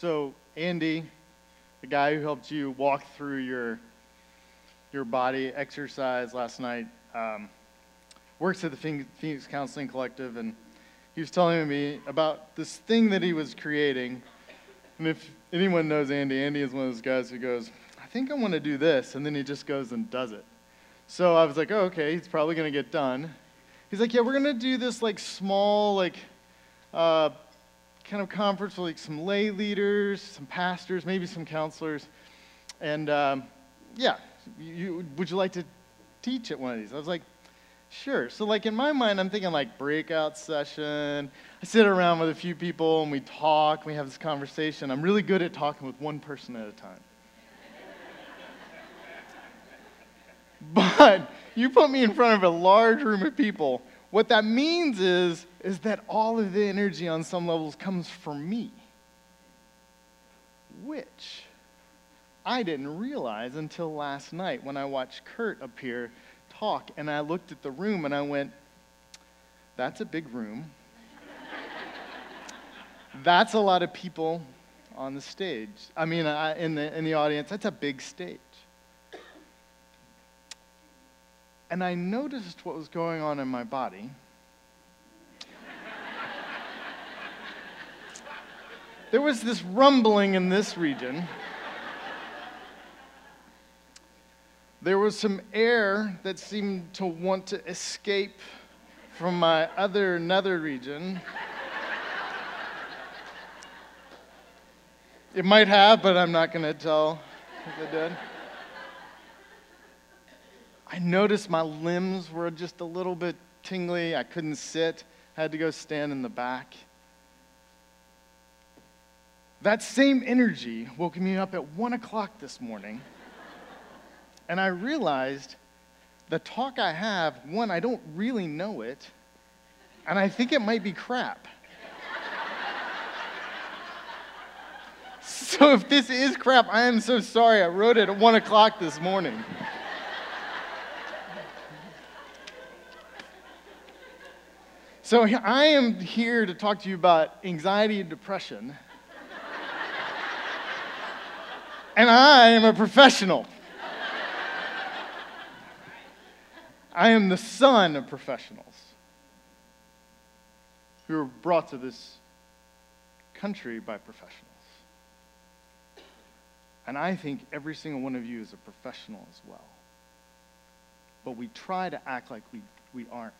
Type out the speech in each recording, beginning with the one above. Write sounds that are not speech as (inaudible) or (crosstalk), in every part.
So, Andy, the guy who helped you walk through your, your body exercise last night, um, works at the Phoenix Counseling Collective, and he was telling me about this thing that he was creating. And if anyone knows Andy, Andy is one of those guys who goes, I think I want to do this, and then he just goes and does it. So I was like, oh, okay, he's probably going to get done. He's like, yeah, we're going to do this like small, like, uh, kind of conference with like some lay leaders, some pastors, maybe some counselors. And um, yeah, you, would you like to teach at one of these? I was like, sure. So, like, in my mind, I'm thinking like breakout session. I sit around with a few people and we talk, we have this conversation. I'm really good at talking with one person at a time. (laughs) but you put me in front of a large room of people what that means is, is that all of the energy on some levels comes from me, which I didn't realize until last night when I watched Kurt up here talk and I looked at the room and I went, that's a big room. (laughs) that's a lot of people on the stage. I mean, I, in, the, in the audience, that's a big stage. and I noticed what was going on in my body. There was this rumbling in this region. There was some air that seemed to want to escape from my other nether region. it might have, but I'm not going to tell if it did. I noticed my limbs were just a little bit tingly. I couldn't sit, had to go stand in the back. That same energy woke me up at one o'clock this morning. and I realized the talk I have, one, I don't really know it, and I think it might be crap. so if this is crap, I am so sorry. I wrote it at one o'clock this morning. So I am here to talk to you about anxiety and depression. And I am a professional. I am the son of professionals who were brought to this country by professionals. And I think every single one of you is a professional as well. But we try to act like we, we aren't.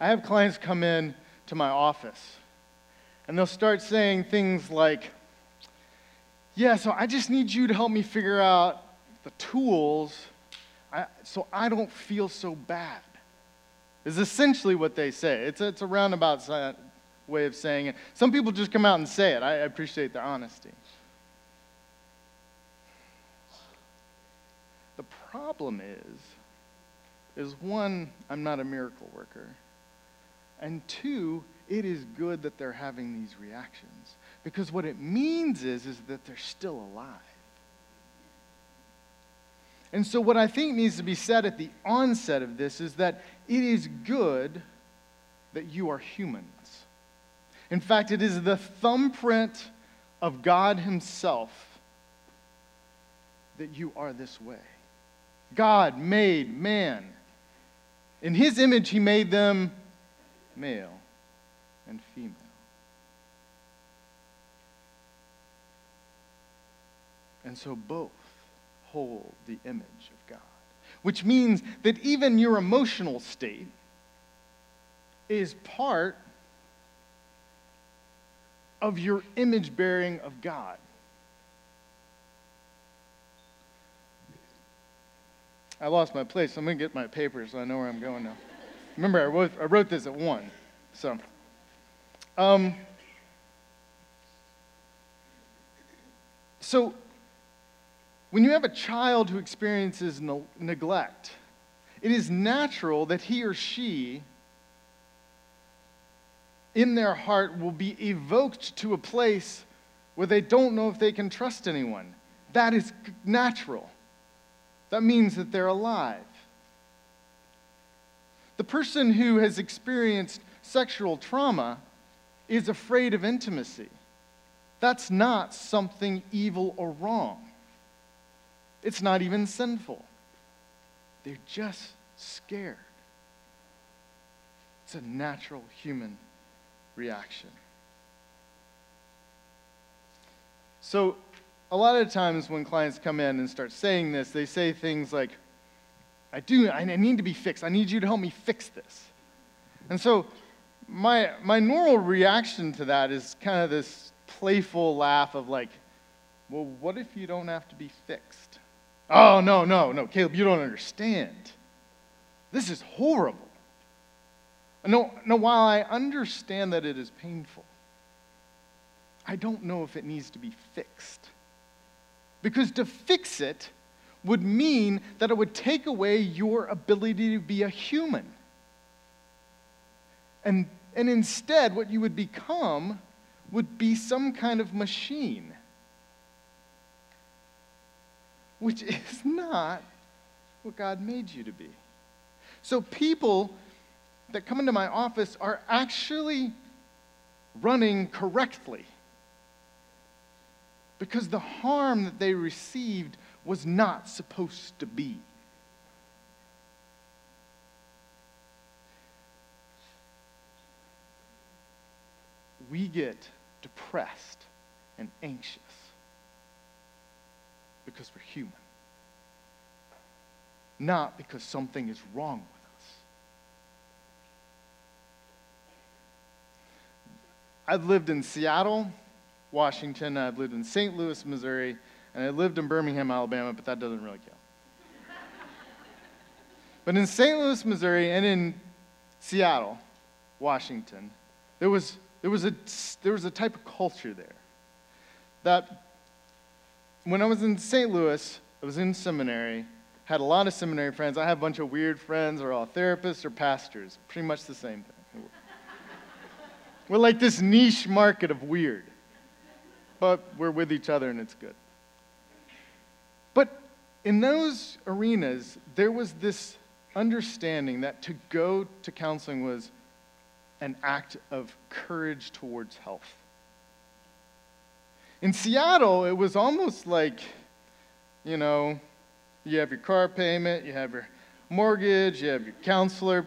I have clients come in to my office and they'll start saying things like, Yeah, so I just need you to help me figure out the tools I, so I don't feel so bad. Is essentially what they say. It's a, it's a roundabout way of saying it. Some people just come out and say it. I appreciate their honesty. The problem is, is one, I'm not a miracle worker. And two, it is good that they're having these reactions because what it means is, is that they're still alive. And so, what I think needs to be said at the onset of this is that it is good that you are humans. In fact, it is the thumbprint of God Himself that you are this way. God made man. In His image, He made them male and female. And so both hold the image of God, which means that even your emotional state is part of your image bearing of God. I lost my place. I'm going to get my papers so I know where I'm going now. Remember, I wrote, I wrote this at 1. So, um, so when you have a child who experiences no, neglect, it is natural that he or she in their heart will be evoked to a place where they don't know if they can trust anyone. That is natural. That means that they're alive. The person who has experienced sexual trauma is afraid of intimacy. That's not something evil or wrong. It's not even sinful. They're just scared. It's a natural human reaction. So, a lot of times when clients come in and start saying this, they say things like, I do, I need to be fixed. I need you to help me fix this. And so, my, my normal reaction to that is kind of this playful laugh of like, well, what if you don't have to be fixed? Oh, no, no, no, Caleb, you don't understand. This is horrible. No, no, while I understand that it is painful, I don't know if it needs to be fixed. Because to fix it would mean that it would take away your ability to be a human. And, and instead, what you would become would be some kind of machine, which (laughs) is not what God made you to be. So, people that come into my office are actually running correctly because the harm that they received was not supposed to be. We get depressed and anxious because we're human, not because something is wrong with us. I've lived in Seattle Washington, I've lived in St. Louis, Missouri, and I lived in Birmingham, Alabama, but that doesn't really count. (laughs) but in St. Louis, Missouri, and in Seattle, Washington, there was, there was, a, there was a type of culture there that when I was in St. Louis, I was in seminary, had a lot of seminary friends. I have a bunch of weird friends, they're all therapists or pastors, pretty much the same thing. (laughs) We're like this niche market of weird but we're with each other and it's good. But in those arenas, there was this understanding that to go to counseling was an act of courage towards health. In Seattle, it was almost like, you know, you have your car payment, you have your mortgage, you have your counselor.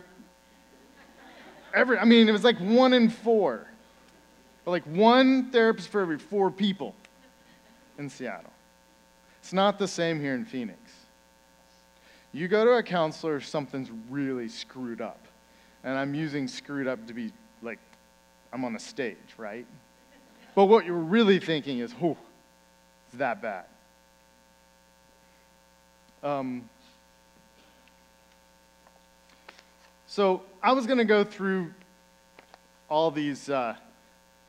Every, I mean, it was like one in four but like one therapist for every four people in Seattle. It's not the same here in Phoenix. You go to a counselor, if something's really screwed up. And I'm using screwed up to be like, I'm on a stage, right? But what you're really thinking is, oh, it's that bad. Um, so I was going to go through all these uh,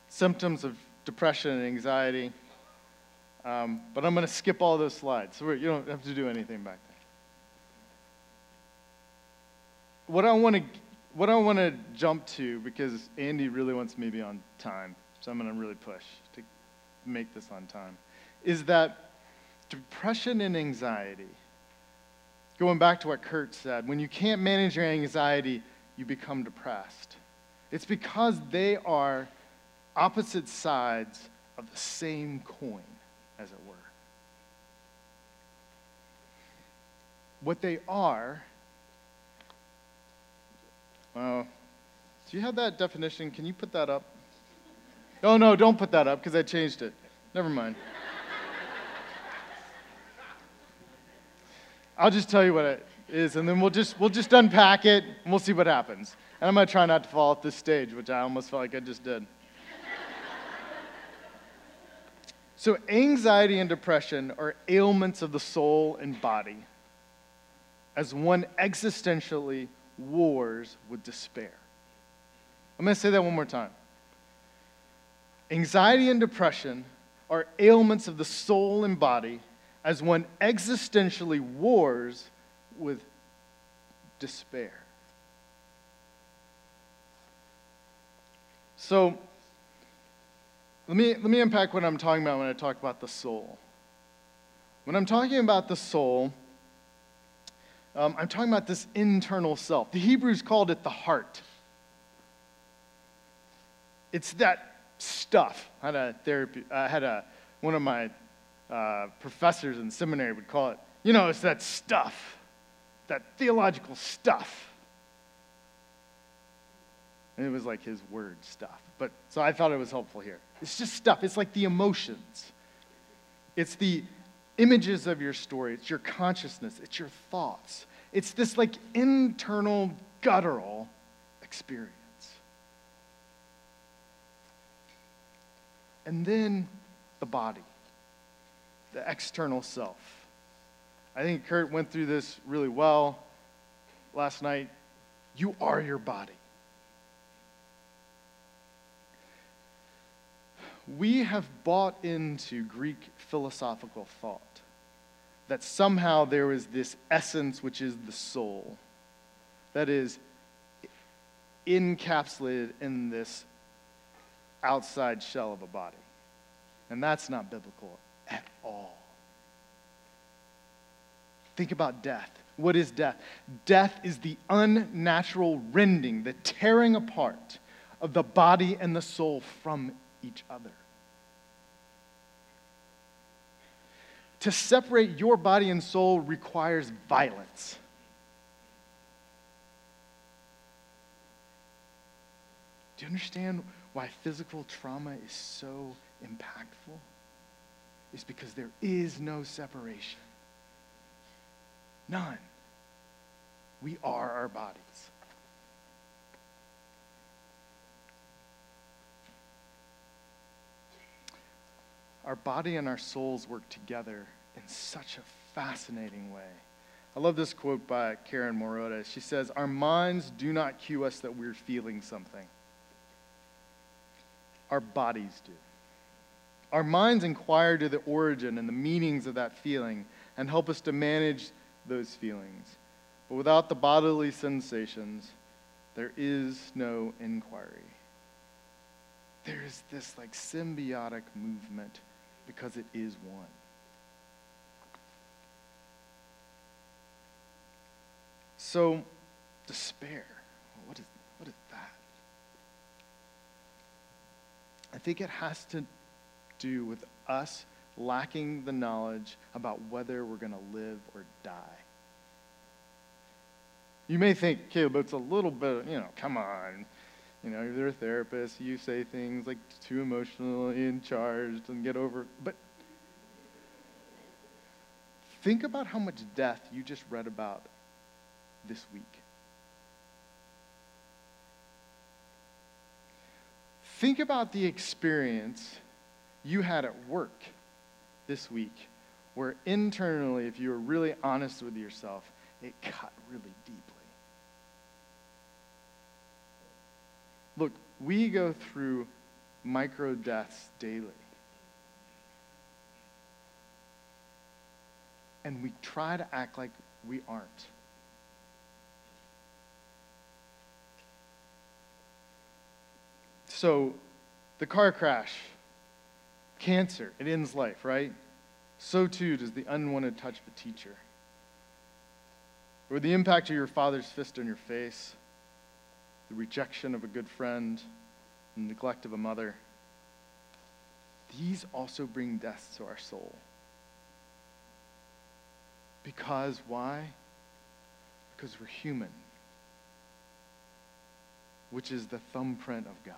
symptoms of depression and anxiety. Um, but I'm going to skip all those slides, so you don't have to do anything back there. What I want to what I want to jump to because Andy really wants me to be on time, so I'm going to really push to make this on time, is that depression and anxiety. Going back to what Kurt said, when you can't manage your anxiety, you become depressed. It's because they are opposite sides of the same coin, as it were. What they are, well, do you have that definition? Can you put that up? Oh, no, don't put that up because I changed it. Never mind. I'll just tell you what it is, and then we'll just, we'll just unpack it, and we'll see what happens. And I'm going to try not to fall off this stage, which I almost felt like I just did. So, anxiety and depression are ailments of the soul and body as one existentially wars with despair. I'm going to say that one more time. Anxiety and depression are ailments of the soul and body as one existentially wars with despair. So, let me, let me unpack what I'm talking about when I talk about the soul. When I'm talking about the soul, um, I'm talking about this internal self. The Hebrews called it the heart. It's that stuff. I had a therapy, I had a, one of my uh, professors in seminary would call it, you know, it's that stuff, that theological stuff. And it was like his word stuff. But so I thought it was helpful here. It's just stuff. It's like the emotions. It's the images of your story. It's your consciousness. It's your thoughts. It's this like internal guttural experience. And then the body, the external self. I think Kurt went through this really well last night. You are your body. we have bought into Greek philosophical thought that somehow there is this essence which is the soul that is encapsulated in this outside shell of a body. And that's not biblical at all. Think about death. What is death? Death is the unnatural rending, the tearing apart of the body and the soul from each other. To separate your body and soul requires violence. Do you understand why physical trauma is so impactful? is because there is no separation. None. We are our bodies. our body and our souls work together in such a fascinating way. I love this quote by Karen Maroda. She says, Our minds do not cue us that we're feeling something, our bodies do. Our minds inquire to the origin and the meanings of that feeling and help us to manage those feelings. But without the bodily sensations, there is no inquiry. There is this like symbiotic movement because it is one. So, despair. What is, what is that? I think it has to do with us lacking the knowledge about whether we're going to live or die. You may think, Caleb, it's a little bit, you know, come on. You know, you're a therapist, you say things like too emotionally in charge and get over. But think about how much death you just read about this week. Think about the experience you had at work this week where internally, if you were really honest with yourself, it cut really deeply. Look, we go through micro deaths daily. And we try to act like we aren't. So, the car crash, cancer, it ends life, right? So too does the unwanted touch of a teacher. Or the impact of your father's fist on your face the rejection of a good friend, the neglect of a mother, these also bring death to our soul. Because why? Because we're human, which is the thumbprint of God.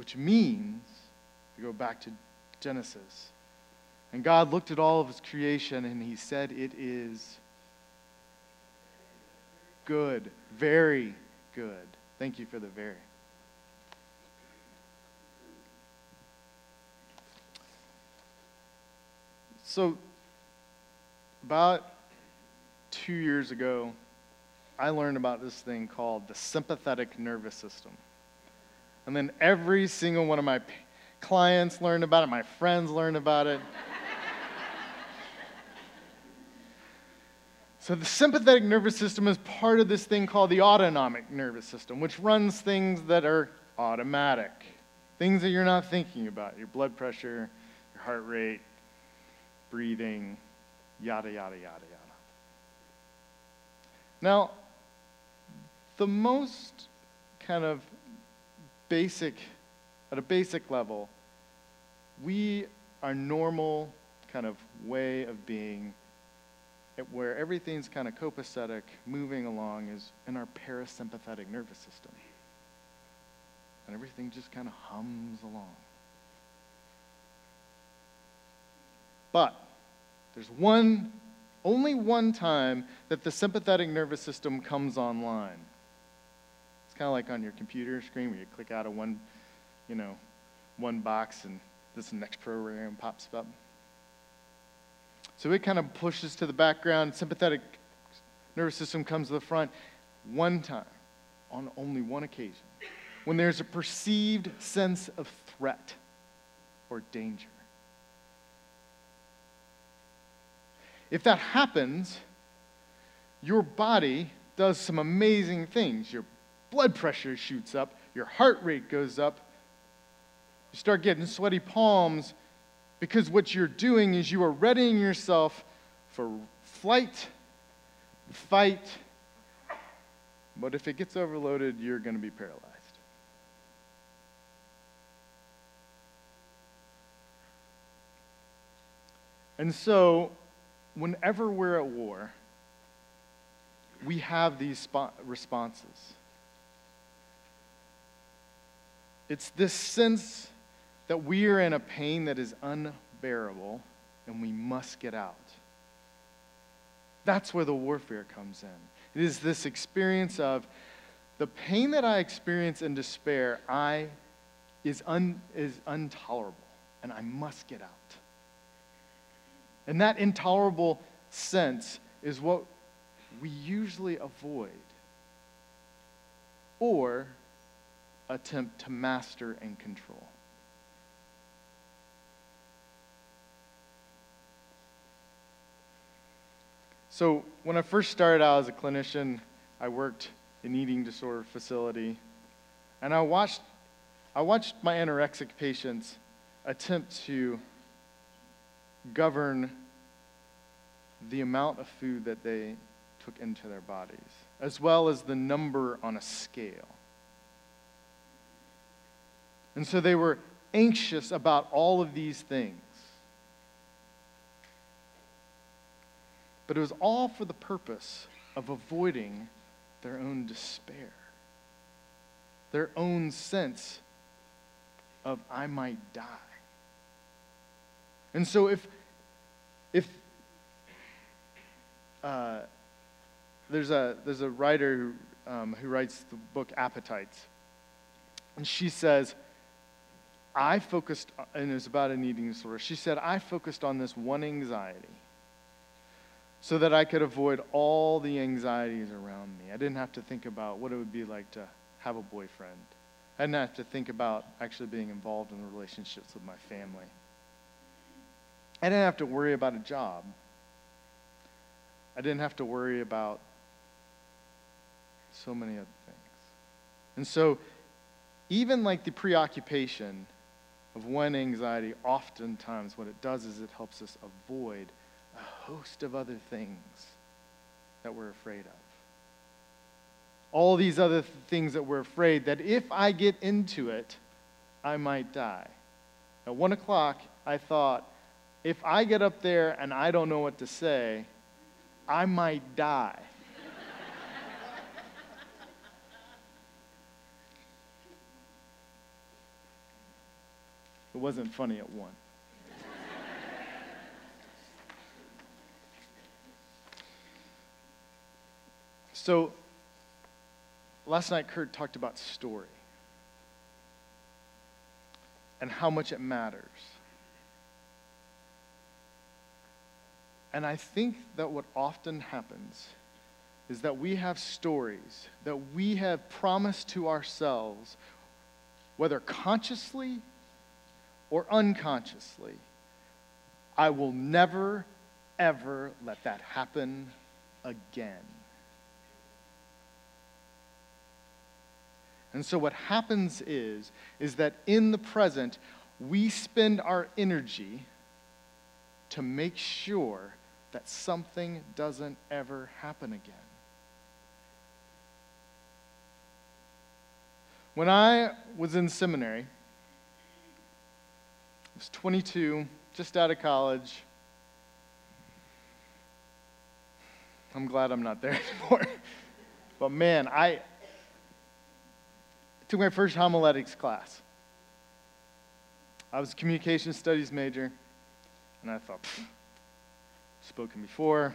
Which means, we go back to Genesis, and God looked at all of his creation and he said, It is good, very good. Thank you for the very. So, about two years ago, I learned about this thing called the sympathetic nervous system. And then every single one of my clients learned about it, my friends learned about it. (laughs) So, the sympathetic nervous system is part of this thing called the autonomic nervous system, which runs things that are automatic, things that you're not thinking about your blood pressure, your heart rate, breathing, yada, yada, yada, yada. Now, the most kind of basic, at a basic level, we, our normal kind of way of being, where everything's kind of copacetic, moving along, is in our parasympathetic nervous system. And everything just kind of hums along. But there's one, only one time that the sympathetic nervous system comes online. Kind of like on your computer screen where you click out of one, you know, one box and this next program pops up. So it kind of pushes to the background, sympathetic nervous system comes to the front one time, on only one occasion, when there's a perceived sense of threat or danger. If that happens, your body does some amazing things. Your blood pressure shoots up, your heart rate goes up, you start getting sweaty palms because what you're doing is you are readying yourself for flight, fight, but if it gets overloaded, you're going to be paralyzed. And so, whenever we're at war, we have these responses. It's this sense that we are in a pain that is unbearable and we must get out. That's where the warfare comes in. It is this experience of the pain that I experience in despair, I is, un, is intolerable and I must get out. And that intolerable sense is what we usually avoid or attempt to master and control. So, when I first started out as a clinician, I worked in eating disorder facility, and I watched, I watched my anorexic patients attempt to govern the amount of food that they took into their bodies, as well as the number on a scale. And so they were anxious about all of these things. But it was all for the purpose of avoiding their own despair, their own sense of, I might die. And so if, if uh, there's, a, there's a writer who, um, who writes the book Appetites, and she says, I focused, uh, and it was about an eating disorder. She said, I focused on this one anxiety so that I could avoid all the anxieties around me. I didn't have to think about what it would be like to have a boyfriend. I didn't have to think about actually being involved in the relationships with my family. I didn't have to worry about a job. I didn't have to worry about so many other things. And so, even like the preoccupation of one anxiety, oftentimes what it does is it helps us avoid a host of other things that we're afraid of. All these other th- things that we're afraid that if I get into it, I might die. At one o'clock, I thought, if I get up there and I don't know what to say, I might die. It wasn't funny at one. so, last night Kurt talked about story and how much it matters. And I think that what often happens is that we have stories that we have promised to ourselves, whether consciously or unconsciously. I will never, ever let that happen again. And so what happens is is that in the present we spend our energy to make sure that something doesn't ever happen again. When I was in seminary, was 22, just out of college. I'm glad I'm not there (laughs) anymore. but man, I took my first homiletics class. I was a communication studies major, and I thought, spoken before.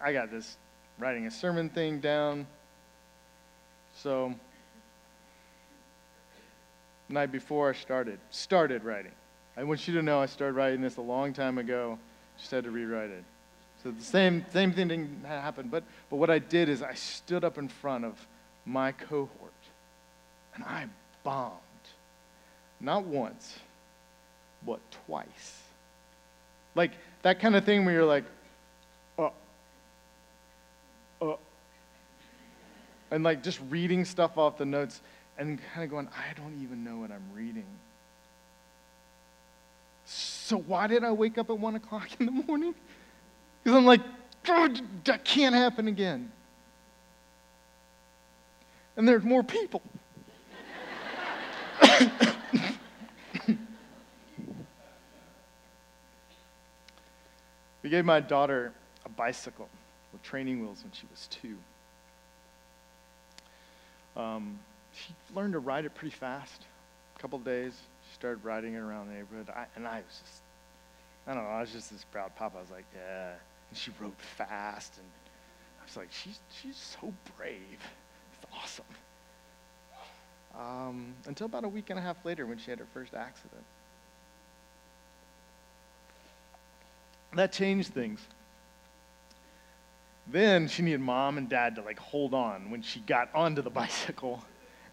I got this writing a sermon thing down. So, night before I started, started writing. I want you to know I started writing this a long time ago. Just had to rewrite it. So the same same thing didn't happen. But but what I did is I stood up in front of my cohort, and I bombed. Not once, but twice. Like that kind of thing where you're like, uh, uh, and like just reading stuff off the notes and kind of going, I don't even know what I'm reading. So why did I wake up at one o'clock in the morning? Because I'm like, that can't happen again. And there's more people. we gave my daughter a bicycle with training wheels when she was two. Um, she learned to ride it pretty fast. A couple days, she started riding it around the neighborhood. I, and I was just, I don't know, I was just this proud papa. I was like, yeah. And she rode fast. And I was like, she's, she's so brave. It's awesome. Um, until about a week and a half later when she had her first accident. That changed things. Then she needed mom and dad to like hold on when she got onto the (laughs) bicycle.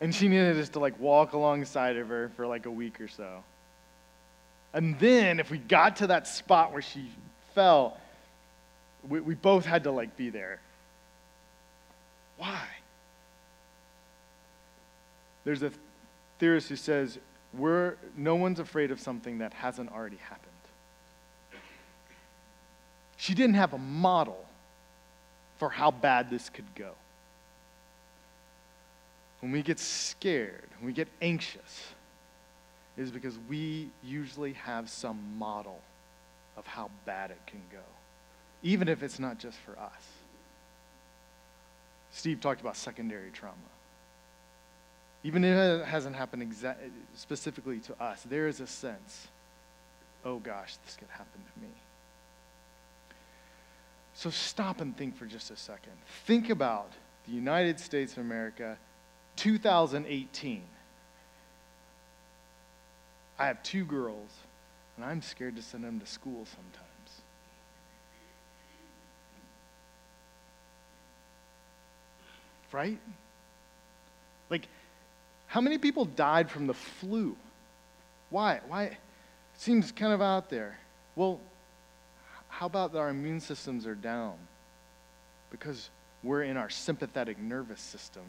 And she needed us to like walk alongside of her for like a week or so. And then if we got to that spot where she fell, we, we both had to like be there. Why? There's a theorist who says, we're, no one's afraid of something that hasn't already happened. She didn't have a model for how bad this could go when we get scared, when we get anxious, is because we usually have some model of how bad it can go, even if it's not just for us. Steve talked about secondary trauma. Even if it hasn't happened exa- specifically to us, there is a sense, oh gosh, this could happen to me. So stop and think for just a second. Think about the United States of America 2018. I have two girls, and I'm scared to send them to school sometimes. Right? Like, how many people died from the flu? Why? Why? It seems kind of out there. Well, how about our immune systems are down? Because we're in our sympathetic nervous system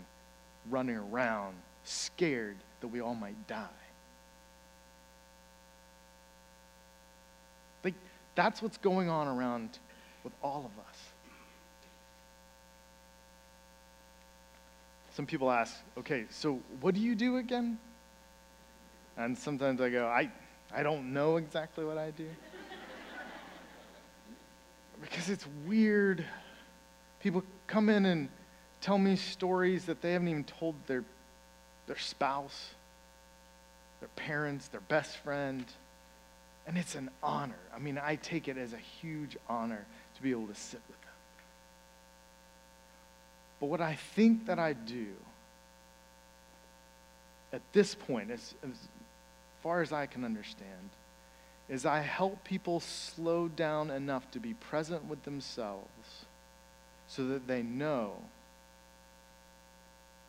running around scared that we all might die. Like, that's what's going on around with all of us. Some people ask, okay, so what do you do again? And sometimes I go, I, I don't know exactly what I do. (laughs) because it's weird. People come in and tell me stories that they haven't even told their, their spouse, their parents, their best friend. And it's an honor. I mean, I take it as a huge honor to be able to sit with them. But what I think that I do at this point, as, as far as I can understand, is I help people slow down enough to be present with themselves so that they know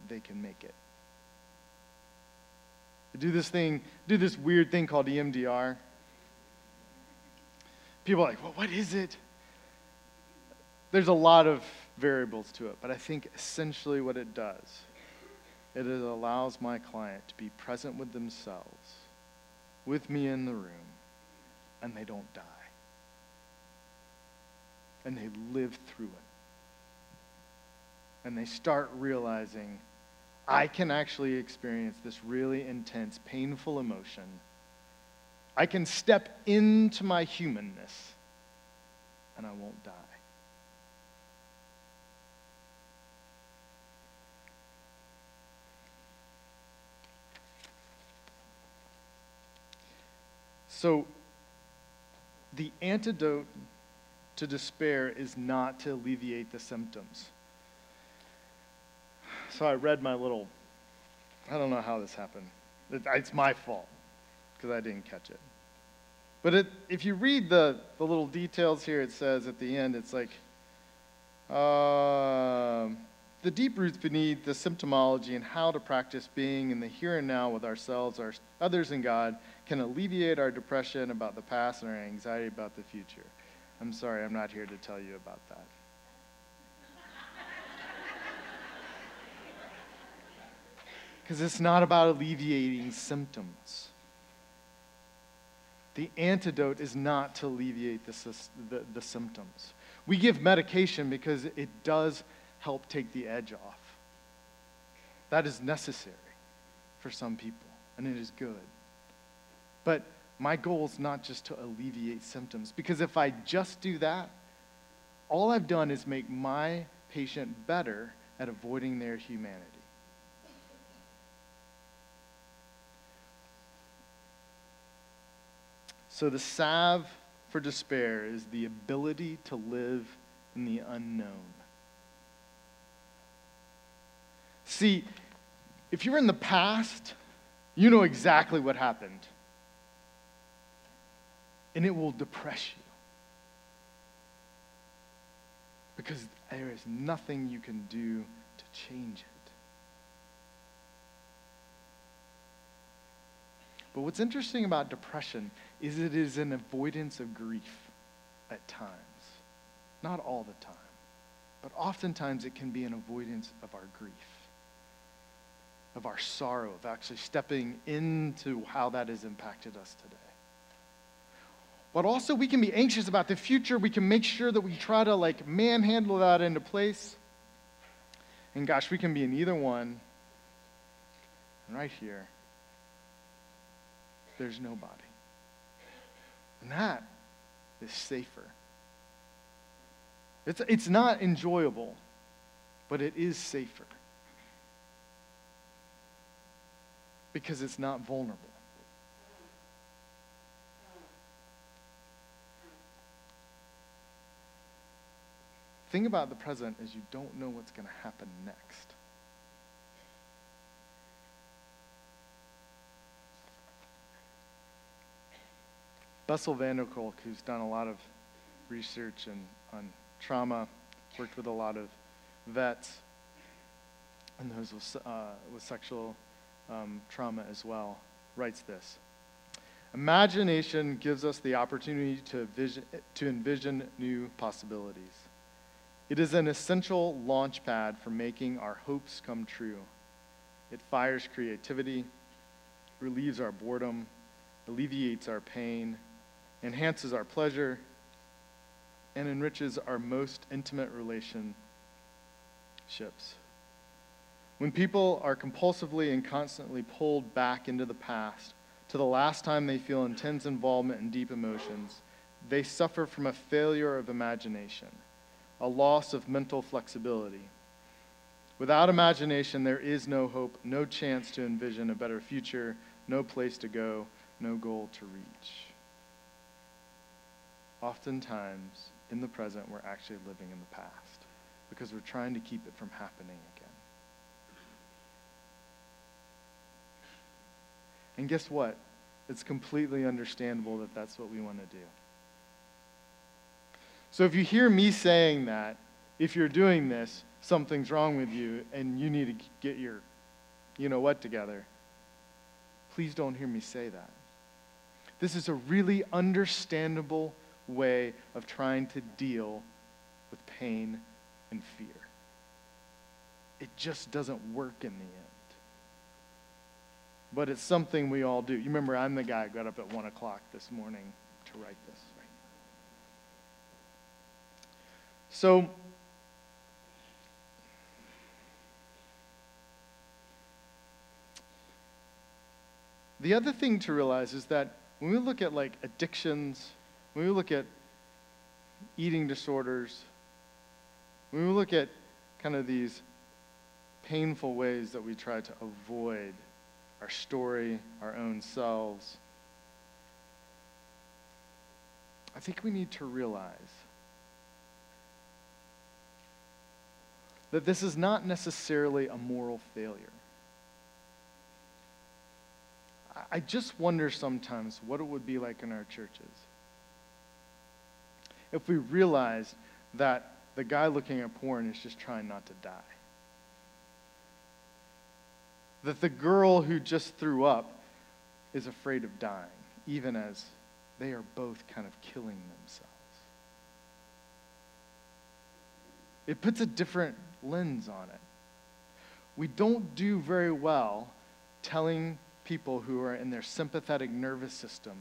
they can make it. Do this thing, do this weird thing called EMDR. People are like, well, what is it? There's a lot of variables to it, but I think essentially what it does, it allows my client to be present with themselves, with me in the room, and they don't die. And they live through it. And they start realizing I can actually experience this really intense, painful emotion. I can step into my humanness and I won't die. So, the antidote to despair is not to alleviate the symptoms. So, I read my little, I don't know how this happened. It's my fault because I didn't catch it. But it, if you read the, the little details here, it says at the end, it's like, uh, the deep roots beneath the symptomology and how to practice being in the here and now with ourselves, our others, and God can alleviate our depression about the past and our anxiety about the future. I'm sorry, I'm not here to tell you about that. Because it's not about alleviating symptoms. The antidote is not to alleviate the, the, the symptoms. We give medication because it does help take the edge off. That is necessary for some people, and it is good. But my goal is not just to alleviate symptoms, because if I just do that, all I've done is make my patient better at avoiding their humanity. So, the salve for despair is the ability to live in the unknown. See, if you're in the past, you know exactly what happened and it will depress you. Because there is nothing you can do to change it. But what's interesting about depression is it is an avoidance of grief at times. Not all the time, but oftentimes it can be an avoidance of our grief, of our sorrow, of actually stepping into how that has impacted us today. But also, we can be anxious about the future. We can make sure that we try to like manhandle that into place. And gosh, we can be in either one. And right here, there's nobody. And that is safer. It's, it's not enjoyable, but it is safer. Because it's not vulnerable. thing about the present is you don't know what's going to happen next. Bessel van der Kolk, who's done a lot of research on trauma, worked with a lot of vets and those with, uh, with sexual um, trauma as well, writes this. Imagination gives us the opportunity to, vision, to envision new possibilities. It is an essential launch pad for making our hopes come true. It fires creativity, relieves our boredom, alleviates our pain, enhances our pleasure, and enriches our most intimate relationships. When people are compulsively and constantly pulled back into the past, to the last time they feel intense involvement and deep emotions, they suffer from a failure of imagination a loss of mental flexibility. Without imagination, there is no hope, no chance to envision a better future, no place to go, no goal to reach. Oftentimes, in the present, we're actually living in the past because we're trying to keep it from happening again. And guess what? It's completely understandable that that's what we want to do. So if you hear me saying that, if you're doing this, something's wrong with you and you need to get your, you know what, together, please don't hear me say that. This is a really understandable way of trying to deal with pain and fear. It just doesn't work in the end. But it's something we all do. You remember, I'm the guy who got up at 1 o'clock this morning to write this. Right? So, the other thing to realize is that when we look at like addictions, when we look at eating disorders, when we look at kind of these painful ways that we try to avoid our story, our own selves, I think we need to realize that this is not necessarily a moral failure. I just wonder sometimes what it would be like in our churches if we realized that the guy looking at porn is just trying not to die. That the girl who just threw up is afraid of dying, even as they are both kind of killing themselves. It puts a different lens on it. We don't do very well telling people who are in their sympathetic nervous system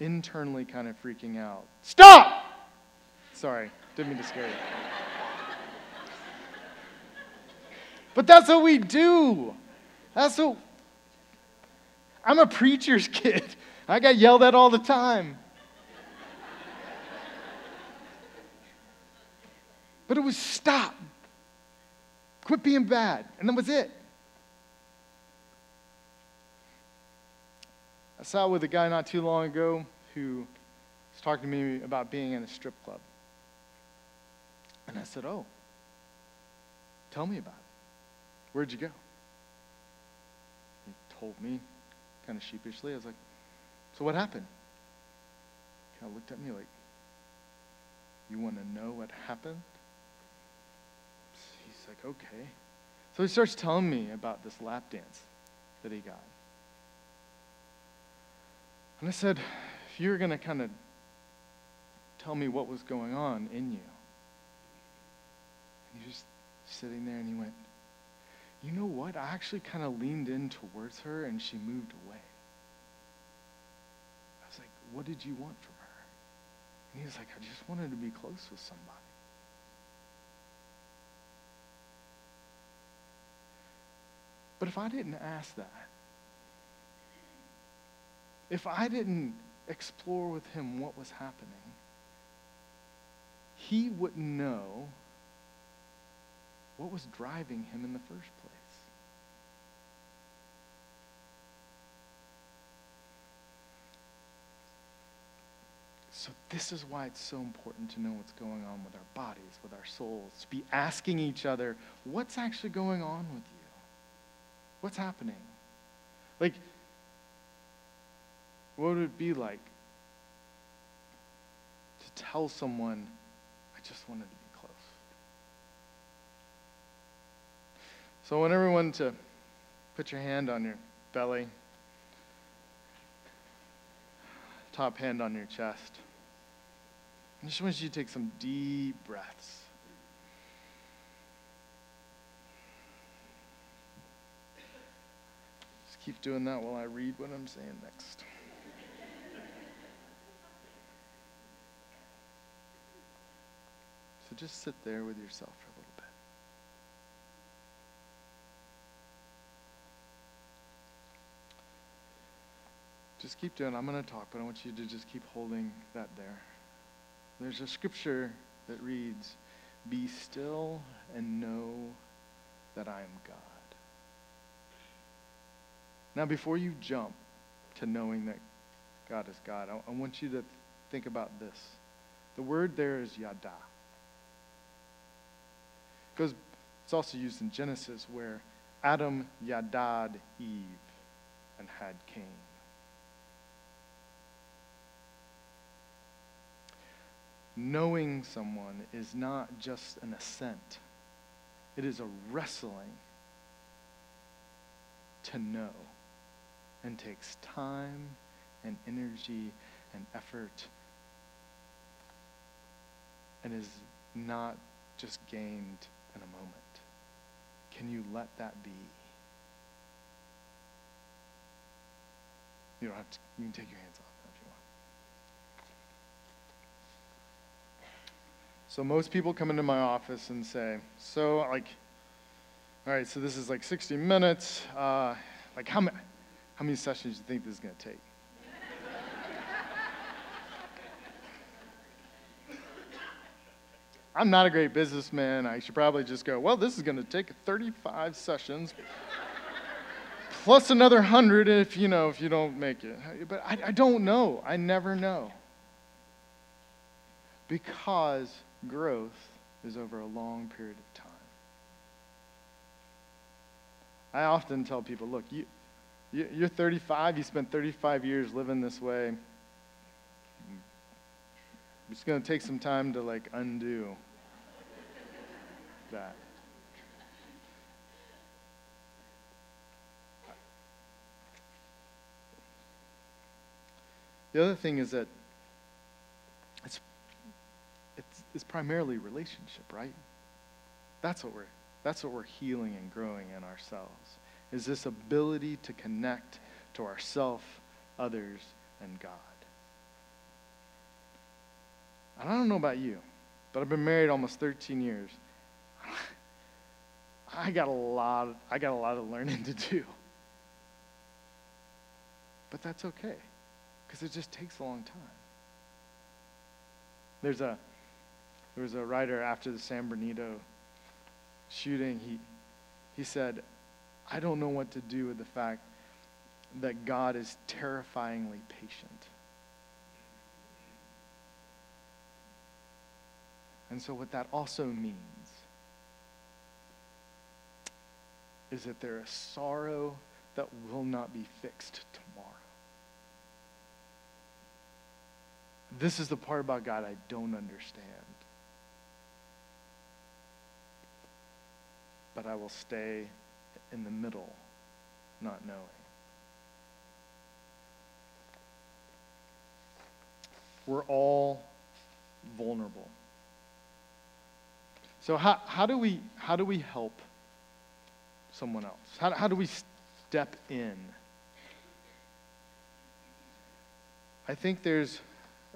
internally kind of freaking out. Stop! Sorry, didn't mean to scare you. but that's what we do. That's what. I'm a preacher's (laughs) kid. I got yelled at all the time. But it was stop. Quit being bad. And that was it. I sat with a guy not too long ago who was talking to me about being in a strip club. And I said, Oh, tell me about it. Where'd you go? He told me kind of sheepishly. I was like, So what happened? He kind of looked at me like, You want to know what happened? He's like, Okay. So he starts telling me about this lap dance that he got. And I said, if you're going to kind of tell me what was going on in you. And he was sitting there and he went, You know what? I actually kind of leaned in towards her and she moved away. I was like, What did you want from her? And he was like, I just wanted to be close with somebody. But if I didn't ask that, if I didn't explore with him what was happening, he wouldn't know what was driving him in the first place. So, this is why it's so important to know what's going on with our bodies, with our souls, to be asking each other, what's actually going on with you? What's happening? Like, what would it be like to tell someone, I just wanted to be close? So I want everyone to put your hand on your belly, top hand on your chest. I just want you to take some deep breaths. Just keep doing that while I read what I'm saying next. Just sit there with yourself for a little bit. Just keep doing. I'm going to talk, but I want you to just keep holding that there. There's a scripture that reads, "Be still and know that I am God." Now, before you jump to knowing that God is God, I, I want you to think about this. The word there is yada. Because it's also used in Genesis where Adam yadad Eve and had Cain. Knowing someone is not just an assent, it is a wrestling to know and takes time and energy and effort and is not just gained in a moment. Can you let that be? You don't have to, you can take your hands off if you want. So most people come into my office and say, so like, all right, so this is like 60 minutes. Uh, Like, how, many, how many sessions do you think this is going to take? I'm not a great businessman. I should probably just go, well, this is going to take 35 sessions plus another 100 if, you know, if you don't make it. But I, I don't know. I never know. Because growth is over a long period of time. I often tell people, look, you, you're 35, you spent 35 years living this way. It's going to take some time to like undo that. The other thing is that it's, it's, it's primarily relationship, right? That's what we're that's what we're healing and growing in ourselves. Is this ability to connect to ourself, others, and God. And I don't know about you, but I've been married almost 13 years. I got a lot, I got a lot of learning to do. But that's okay, because it just takes a long time. There's a, there was a writer after the San Bernardino shooting, he, he said, I don't know what to do with the fact that God is terrifyingly patient. And so, what that also means is that there is sorrow that will not be fixed tomorrow. This is the part about God I don't understand. But I will stay in the middle, not knowing. We're all vulnerable. So how, how, do we, how do we help someone else? How, how do we step in? I think there's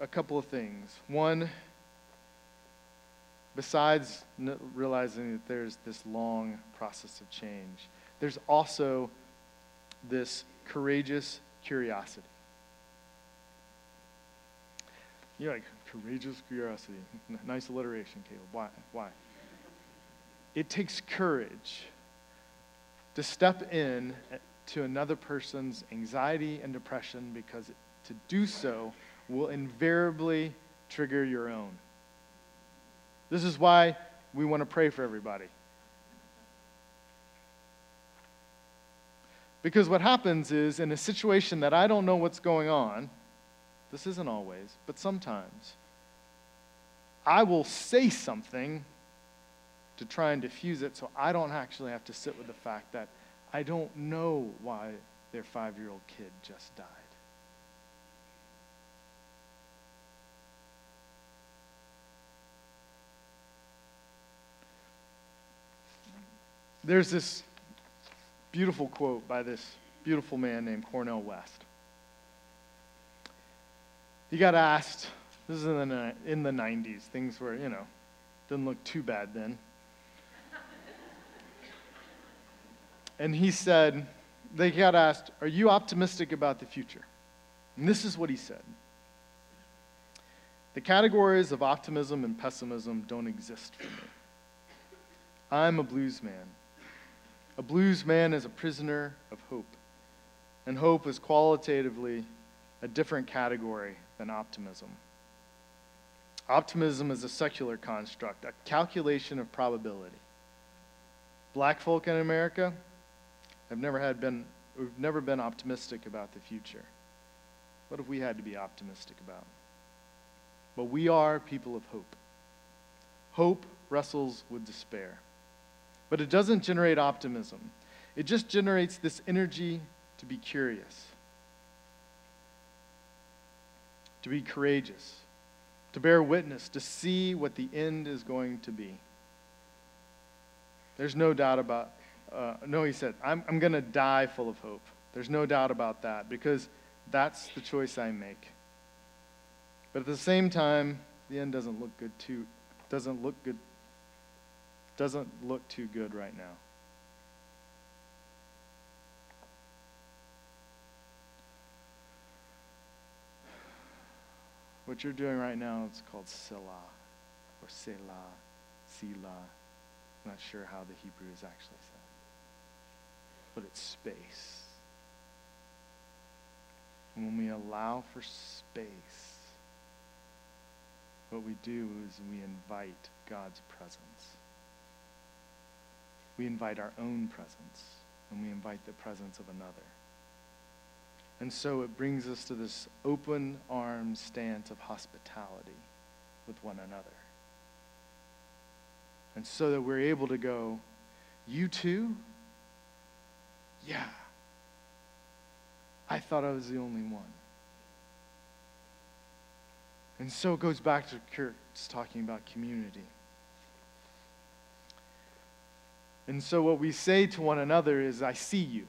a couple of things. One, besides realizing that there's this long process of change, there's also this courageous curiosity. You're like, courageous curiosity. (laughs) Nice alliteration, Caleb. Why? Why? It takes courage to step in to another person's anxiety and depression because to do so will invariably trigger your own. This is why we want to pray for everybody. Because what happens is, in a situation that I don't know what's going on, this isn't always, but sometimes, I will say something to try and diffuse it so I don't actually have to sit with the fact that I don't know why their five year old kid just died. There's this beautiful quote by this beautiful man named Cornel West. He got asked, this is in the, in the 90s, things were, you know, didn't look too bad then. And he said, they got asked, Are you optimistic about the future? And this is what he said The categories of optimism and pessimism don't exist for me. I'm a blues man. A blues man is a prisoner of hope. And hope is qualitatively a different category than optimism. Optimism is a secular construct, a calculation of probability. Black folk in America have never had been we've never been optimistic about the future. What have we had to be optimistic about? But we are people of hope. Hope wrestles with despair. But it doesn't generate optimism, it just generates this energy to be curious, to be courageous, to bear witness, to see what the end is going to be. There's no doubt about, uh, no, he said, I'm, I'm going to die full of hope. There's no doubt about that because that's the choice I make. But at the same time, the end doesn't look good too, doesn't look good, doesn't look too good right now. What you're doing right now is called Selah or Selah, Selah. I'm not sure how the Hebrew is actually said but it's space. And when we allow for space, what we do is we invite God's presence. We invite our own presence, and we invite the presence of another. And so it brings us to this open arms stance of hospitality with one another. And so that we're able to go, You too? Yeah. I thought I was the only one. And so it goes back to Kurt's talking about community. And so what we say to one another is, I see you.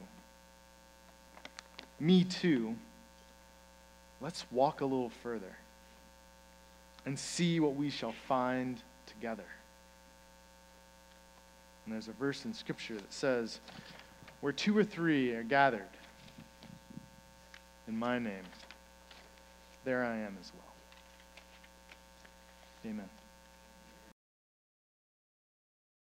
Me too. Let's walk a little further and see what we shall find together. And there's a verse in Scripture that says, Where two or three are gathered in my name, there I am as well. Amen.